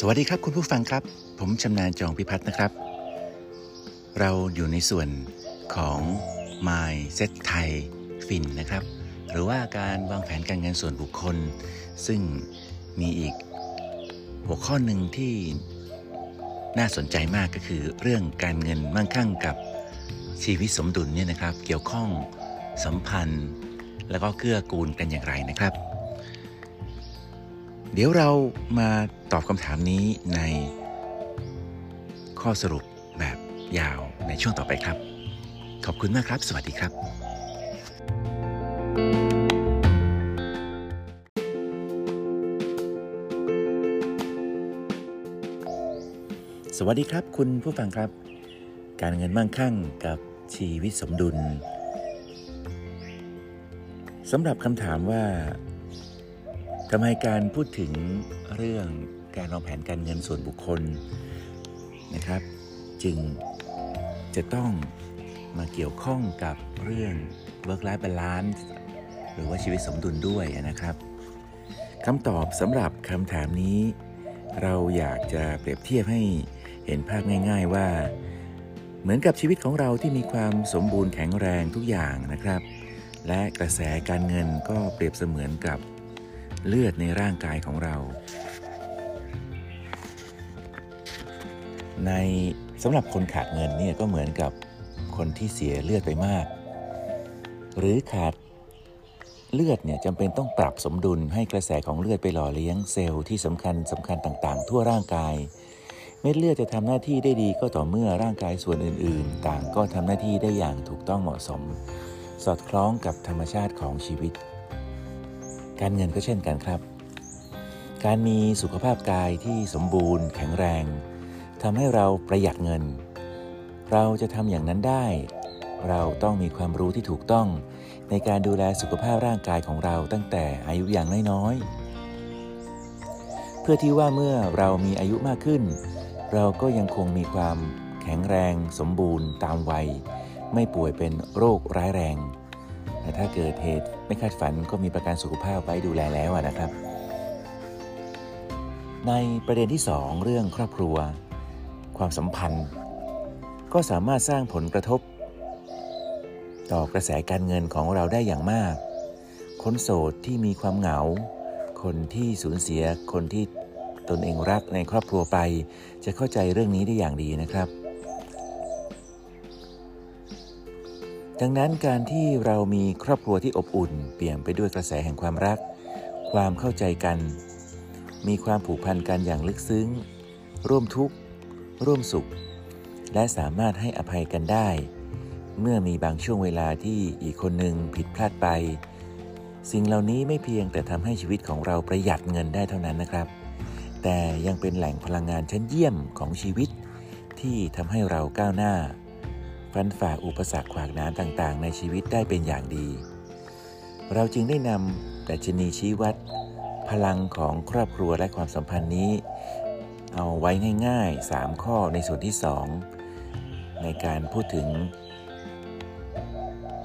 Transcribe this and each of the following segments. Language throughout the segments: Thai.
สวัสดีครับคุณผู้ฟังครับ ผมชำนาญจองพิพัฒน์นะครับ เราอยู่ในส่วนของ My Set Thai Fin นะครับ หรือว่าการวางแผนการเงินส่วนบุคคล ซึ่งมีอีกหัวข้อหนึ่งที่น่าสนใจมากก็คือเรื่องการเงินมั่งคั่งกับชีวิตสมดุลเนี่ยนะครับ เกี่ยวข้องสัมพันธ์ แล้วก็เกื้อกูลกันอย่างไรนะครับ เดี๋ยวเรามาตอบคำถามนี้ในข้อสรุปแบบยาวในช่วงต่อไปครับ ขอบคุณมากครับ สวัสดีครับ สวัสดีครับ คุณผู้ฟังครับ การเงินมั่งคั่งกับชีวิตสมดุลสำหรับคำถามว่า ทำไมการพูดถึงเรื่องการวางแผนการเงินส่วนบุคคลนะครับ จึงจะต้องมาเกี่ยวข้องกับเรื่อง work life balance หรือว่าชีวิตสมดุลด้วยนะครับคำตอบสำหรับคำถามนี้ เราอยากจะเปรียบเทียบให้เห็นภาพง่าย ๆว่า เหมือนกับชีวิตของเราที่มีความสมบูรณ์แข็งแรงทุกอย่างนะครับ และกระแสการเงินก็เปรียบเสมือนกับ เลือดในร่างกายของเรา ในสำหรับคนขาดเงินเนี่ยก็เหมือนกับคนที่เสียเลือดไปมาก หรือขาดเลือดเนี่ยจำเป็นต้องปรับสมดุลให้กระแสของเลือดไปหล่อเลี้ยงเซลล์ที่สำคัญสำคัญต่างๆ ทั่วร่างกาย เม็ดเลือดจะทำหน้าที่ได้ดีก็ต่อเมื่อร่างกายส่วนอื่นๆ ต่างก็ทำหน้าที่ได้อย่างถูกต้องเหมาะสม สอดคล้องกับธรรมชาติของชีวิต การเงินก็เช่นกันครับ การมีสุขภาพกายที่สมบูรณ์ แข็งแรงทำให้เราประหยัดเงิน เราจะทำอย่างนั้นได้ เราต้องมีความรู้ที่ถูกต้อง ในการดูแลสุขภาพร่างกายของเราตั้งแต่อายุอย่างน้อยๆ เพื่อที่ว่าเมื่อเรามีอายุมากขึ้น เราก็ยังคงมีความแข็งแรง สมบูรณ์ ตามวัย ไม่ป่วยเป็นโรคร้ายแรง แต่ถ้าเกิดเหตุไม่คาดฝันก็มีประกันสุขภาพไว้ดูแลแล้วนะครับ ในประเด็นที่ 2 เรื่องครอบครัว ความสัมพันธ์ ก็สามารถสร้างผลกระทบ ต่อกระแสการเงินของเราได้อย่างมาก คนโสดที่มีความเหงา คนที่สูญเสียคนที่ตนเองรักในครอบครัวไป จะเข้าใจเรื่องนี้ได้อย่างดีนะครับ ดังนั้นการที่เรามีครอบครัวที่อบอุ่น เปี่ยมไปด้วยกระแสแห่งความรัก ความเข้าใจกัน มีความผูกพันกันอย่างลึกซึ้ง ร่วมทุกข์ ร่วมสุข และสามารถให้อภัยกันได้ เมื่อมีบางช่วงเวลาที่อีกคนหนึ่งผิดพลาดไป สิ่งเหล่านี้ไม่เพียงแต่ทำให้ชีวิตของเราประหยัดเงินได้เท่านั้นนะครับ แต่ยังเป็นแหล่งพลังงานชั้นเยี่ยมของชีวิต ที่ทำให้เราก้าวหน้า ฟันฝ่าอุปสรรคขวากหนามต่างๆ ในชีวิตได้เป็นอย่างดี เราจึงได้นำดัชนีชี้วัด พลังของครอบครัวและความสัมพันธ์นี้ เอาไว้ง่ายๆ 3 ข้อในส่วนที่ 2 ในการพูดถึง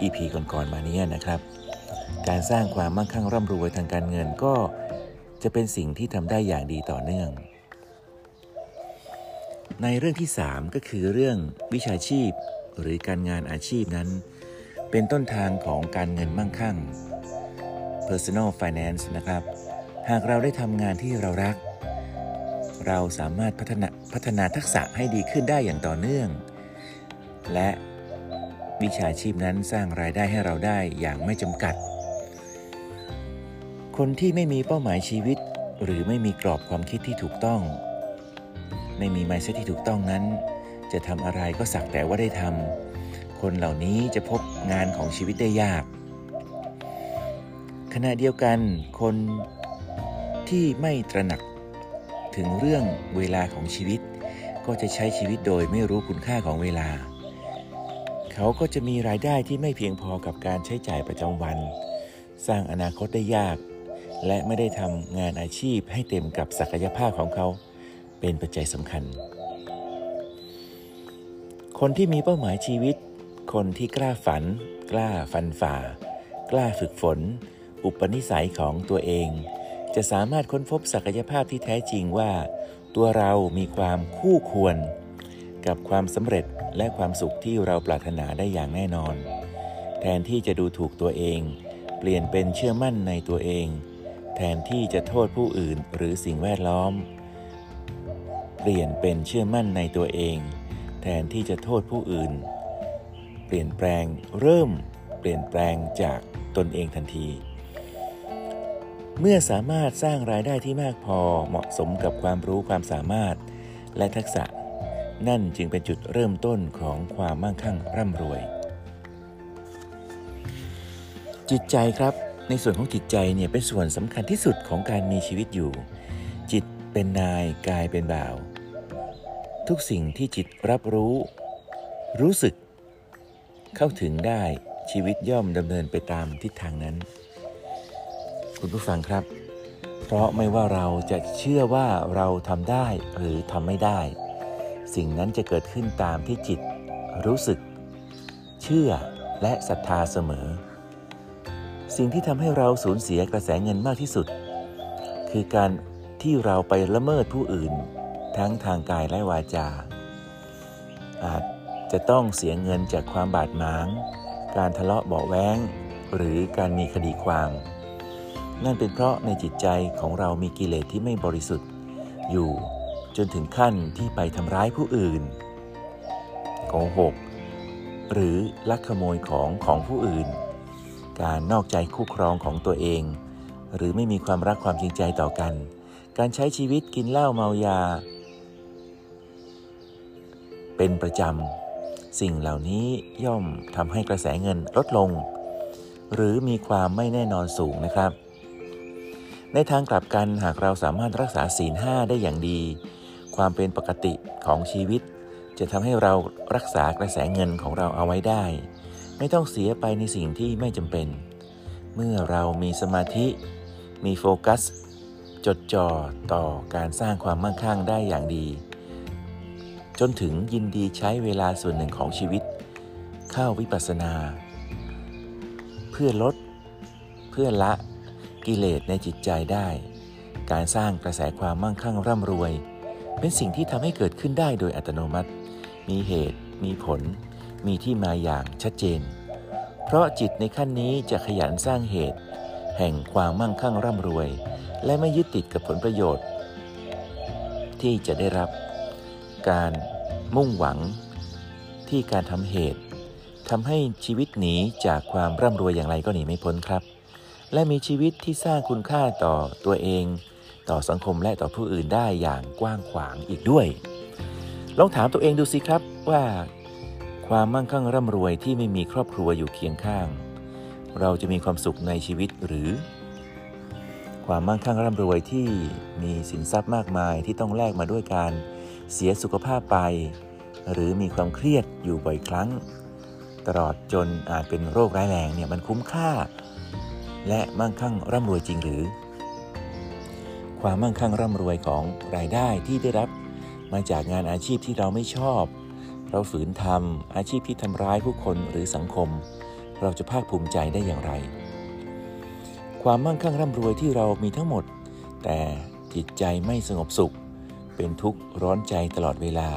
EP ก่อนๆมานี้นะครับ การสร้างความมั่งคั่งร่ำรวยทางการเงินก็จะเป็นสิ่งที่ทำได้อย่างดีต่อเนื่อง ในเรื่องที่ 3 ก็คือเรื่องวิชาชีพ หรือการงานอาชีพนั้น เป็นต้นทางของการเงินมั่งคั่ง personal finance นะครับ หากเราได้ทำงานที่เรารัก เราสามารถพัฒนาพัฒนาทักษะให้ดีขึ้นได้อย่างต่อเนื่อง และวิชาชีพนั้นสร้างรายได้ให้เราได้อย่างไม่จำกัด คนที่ไม่มีเป้าหมายชีวิต หรือไม่มีกรอบความคิดที่ถูกต้อง ไม่มี mindset ที่ถูกต้องนั้น จะทำอะไรก็สักแต่ว่าได้ทำคนเหล่านี้จะพบงานของชีวิตได้ยาก ขณะเดียวกันคนที่ไม่ตระหนักถึงเรื่องเวลาของชีวิต ก็จะใช้ชีวิตโดยไม่รู้คุณค่าของเวลา เขาก็จะมีรายได้ที่ไม่เพียงพอกับการใช้จ่ายประจำวัน สร้างอนาคตได้ยาก และไม่ได้ทำงานอาชีพให้เต็มกับศักยภาพของเขา เป็นปัจจัยสำคัญ คนที่มีเป้าหมายชีวิต คนที่กล้าฝัน กล้าฟันฝ่า กล้าฝึกฝน อุปนิสัยของตัวเอง จะสามารถค้นพบศักยภาพที่แท้จริงว่า ตัวเรามีความคู่ควร กับความสำเร็จและความสุขที่เราปรารถนาได้อย่างแน่นอน แทนที่จะดูถูกตัวเอง เปลี่ยนเป็นเชื่อมั่นในตัวเอง แทนที่จะโทษผู้อื่นหรือสิ่งแวดล้อม เปลี่ยนเป็นเชื่อมั่นในตัวเอง แทนที่จะโทษผู้อื่น เปลี่ยนแปลงเริ่มเปลี่ยนแปลงจากตนเองทันที เมื่อสามารถสร้างรายได้ที่มากพอเหมาะสมกับความรู้ความสามารถ และทักษะ นั่นจึงเป็นจุดเริ่มต้นของความมั่งคั่งร่ำรวย จิตใจครับในส่วนของจิตใจเนี่ยเป็นส่วนสำคัญที่สุดของการมีชีวิตอยู่ จิตเป็นนายกายเป็นบ่าว ทุกสิ่งที่จิตรับรู้ รู้สึก เข้าถึงได้ชีวิตย่อมดำเนินไปตามทิศทางนั้น คุณผู้ฟังครับ เพราะไม่ว่าเราจะเชื่อว่าเราทำได้หรือทำไม่ได้ สิ่งนั้นจะเกิดขึ้นตามที่จิต รู้สึก เชื่อและศรัทธาเสมอ สิ่งที่ทำให้เราสูญเสียกระแสเงินมากที่สุด คือการที่เราไปละเมิดผู้อื่น ทั้งทางกายและวาจา อาจจะต้องเสียเงินจากความบาดหมาง การทะเลาะเบาแว้ง หรือการมีคดีความ นั่นเป็นเพราะในจิตใจของเรามีกิเลสที่ไม่บริสุทธิ์ อยู่จนถึงขั้นที่ไปทำร้ายผู้อื่นโกหกหรือลักขโมยของของผู้อื่น การนอกใจคู่ครองของตัวเอง หรือไม่มีความรักความจริงใจต่อกัน การใช้ชีวิตกินเหล้าเมายา เป็นประจำ สิ่งเหล่านี้ย่อมทำให้กระแสเงินลดลง หรือมีความไม่แน่นอนสูงนะครับ ในทางกลับกันหากเราสามารถรักษาศีลห้าได้อย่างดี ความเป็นปกติของชีวิต จะทำให้เรารักษากระแสเงินของเราเอาไว้ได้ ไม่ต้องเสียไปในสิ่งที่ไม่จำเป็น เมื่อเรามีสมาธิ มีโฟกัส จดจ่อต่อการสร้างความมั่งคั่งได้อย่างดี จนถึงยินดีใช้เวลาส่วนหนึ่งของชีวิต เข้าวิปัสสนา เพื่อลด เพื่อละกิเลสในจิตใจได้ การสร้างกระแสความมั่งคั่งร่ำรวย เป็นสิ่งที่ทำให้เกิดขึ้นได้โดยอัตโนมัติ มีเหตุ มีผล มีที่มาอย่างชัดเจน เพราะจิตในขั้นนี้จะขยันสร้างเหตุ แห่งความมั่งคั่งร่ำรวย และไม่ยึดติดกับผลประโยชน์ ที่จะได้รับ การมุ่งหวังที่การทำเหตุทำให้ชีวิตหนีจากความร่ำรวยอย่างไรก็หนีไม่พ้นครับ และมีชีวิตที่สร้างคุณค่าต่อตัวเอง ต่อสังคมและต่อผู้อื่นได้อย่างกว้างขวางอีกด้วย ลองถามตัวเองดูสิครับว่า ความมั่งคั่งร่ำรวยที่ไม่มีครอบครัวอยู่เคียงข้าง เราจะมีความสุขในชีวิตหรือ ความมั่งคั่งร่ำรวยที่มีสินทรัพย์มากมายที่ต้องแลกมาด้วยการ เสียสุขภาพไป หรือมีความเครียดอยู่บ่อยครั้ง ตลอดจนอาจเป็นโรคร้ายแรงเนี่ยมันคุ้มค่า และมั่งคั่งร่ำรวยจริงหรือ ความมั่งคั่งร่ำรวยของรายได้ที่ได้รับมาจากงานอาชีพที่เราไม่ชอบ เราฝืนทำอาชีพที่ทำร้ายผู้คนหรือสังคม เราจะภาคภูมิใจได้อย่างไร ความมั่งคั่งร่ำรวยที่เรามีทั้งหมด แต่จิตใจไม่สงบสุข เป็นทุกข์ร้อนใจตลอดเวลา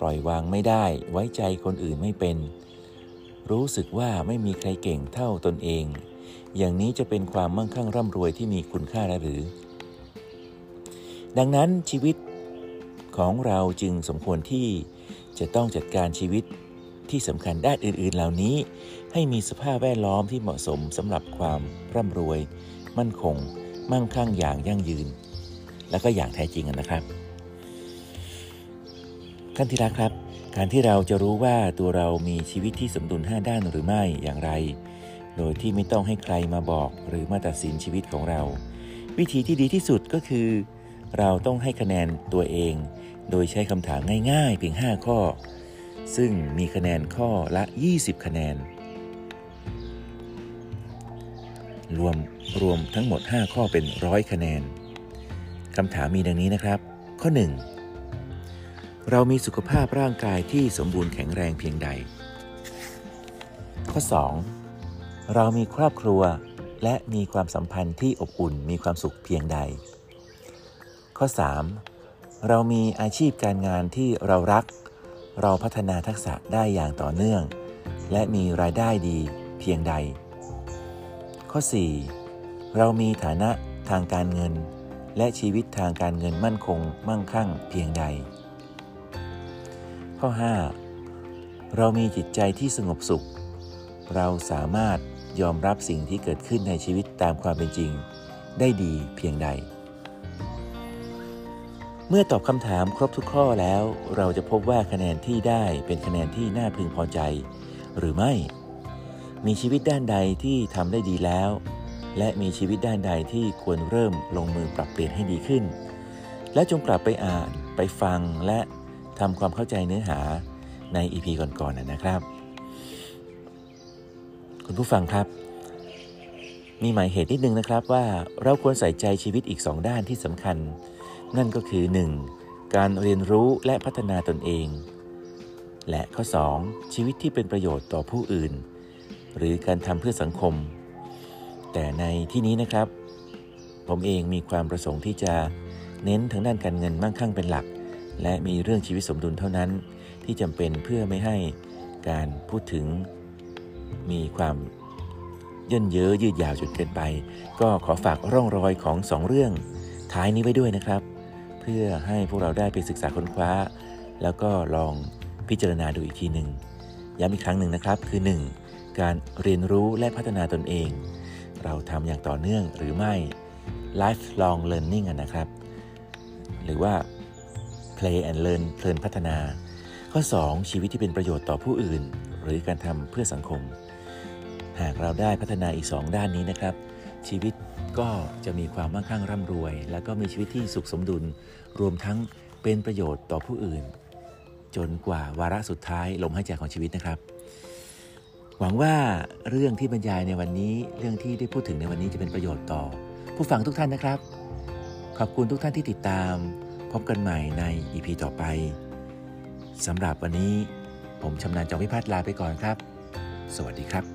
ปล่อยวางไม่ได้ไว้ใจคนอื่นไม่เป็น รู้สึกว่าไม่มีใครเก่งเท่าตนเอง อย่างนี้จะเป็นความมั่งคั่งร่ำรวยที่มีคุณค่าหรือ ดังนั้นชีวิตของเราจึงสมควรที่จะต้องจัดการชีวิตที่สำคัญด้านอื่น ๆ เหล่านี้ ให้มีสภาพแวดล้อมที่เหมาะสมสำหรับความร่ำรวย มั่นคง มั่งคั่งอย่างยั่งยืน และก็อย่างแท้จริงนะครับ ท่านที่รักครับ การที่เราจะรู้ว่าตัวเรามีชีวิตที่สมดุล 5 ด้านหรือไม่อย่างไร โดยที่ไม่ต้องให้ใครมาบอกหรือมาตัดสินชีวิตของเรา วิธีที่ดีที่สุดก็คือ เราต้องให้คะแนนตัวเอง โดยใช้คำถามง่าย ๆ เพียง 5 ข้อ ซึ่งมีคะแนนข้อละ 20 คะแนน รวมรวมทั้งหมด 5 ข้อเป็นร้อยคะแนนคำถามมีดังนี้นะครับ ข้อ 1 เรามีสุขภาพร่างกายที่สมบูรณ์แข็งแรงเพียงใด ข้อ 2 เรามีครอบครัวและมีความสัมพันธ์ที่อบอุ่นมีความสุขเพียงใด ข้อ 3 เรามีอาชีพการงานที่เรารัก เราพัฒนาทักษะได้อย่างต่อเนื่อง และมีรายได้ดีเพียงใด ข้อ 4. เรามีฐานะทางการเงิน และชีวิตทางการเงินมั่นคงมั่งคั่งเพียงใด ข้อ 5. เรามีจิตใจที่สงบสุข เราสามารถยอมรับสิ่งที่เกิดขึ้นในชีวิตตามความเป็นจริง ได้ดีเพียงใด เมื่อตอบคำถามครบทุกข้อแล้ว เราจะพบว่าคะแนนที่ได้เป็นคะแนนที่น่าพึงพอใจ หรือไม่ มีชีวิตด้านใดที่ทำได้ดีแล้ว และมีชีวิตด้านใดที่ควรเริ่มลงมือปรับเปลี่ยนให้ดีขึ้น และจงกลับไปอ่าน ไปฟังและ ทำความเข้าใจเนื้อหาใน EP ก่อนๆนนะครับ คุณผู้ฟังครับ มีหมายเหตุนิดนึงนะครับว่าเราควรใส่ใจชีวิตอีกสองด้านที่สำคัญ นั่นก็คือ 1. การเรียนรู้และพัฒนาตนเอง และข้อ 2. ชีวิตที่เป็นประโยชน์ต่อผู้อื่น หรือการทำเพื่อสังคม แต่ในที่นี้นะครับ ผมเองมีความประสงค์ที่จะเน้นทางด้านการเงินมั่งคั่งเป็นหลัก และมีเรื่องชีวิตสมดุลเท่านั้น ที่จำเป็นเพื่อไม่ให้การพูดถึงมีความย่นเย้อยืดยาวจนเกินไป ก็ขอฝากร่องรอยของสองเรื่องท้ายนี้ไว้ด้วยนะครับ เพื่อให้พวกเราได้ไปศึกษาค้นคว้า แล้วก็ลองพิจารณาดูอีกทีหนึ่งย้ำอีกครั้งหนึ่งนะครับ คือ 1. การเรียนรู้และพัฒนาตนเอง เราทำอย่างต่อเนื่องหรือไม่ lifelong learning นะครับ หรือว่า play and learn เพลินพัฒนา ข้อ 2. ชีวิตที่เป็นประโยชน์ต่อผู้อื่น หรือการทำเพื่อสังคม หากเราได้พัฒนาอีก 2 ด้านนี้นะครับ ชีวิตก็จะมีความมั่งคั่งร่ำรวย แล้วก็มีชีวิตที่สุขสมดุล รวมทั้งเป็นประโยชน์ต่อผู้อื่น จนกว่าวาระสุดท้ายลมหายใจของชีวิตนะครับ หวังว่าเรื่องที่บรรยายในวันนี้ เรื่องที่ได้พูดถึงในวันนี้จะเป็นประโยชน์ต่อ ผู้ฟังทุกท่านนะครับ ขอบคุณทุกท่านที่ติดตาม พบกันใหม่ในอีพีต่อไปสำหรับวันนี้ผมชำนาญจอมพิพัฒน์ลาไปก่อนครับ สวัสดีครับ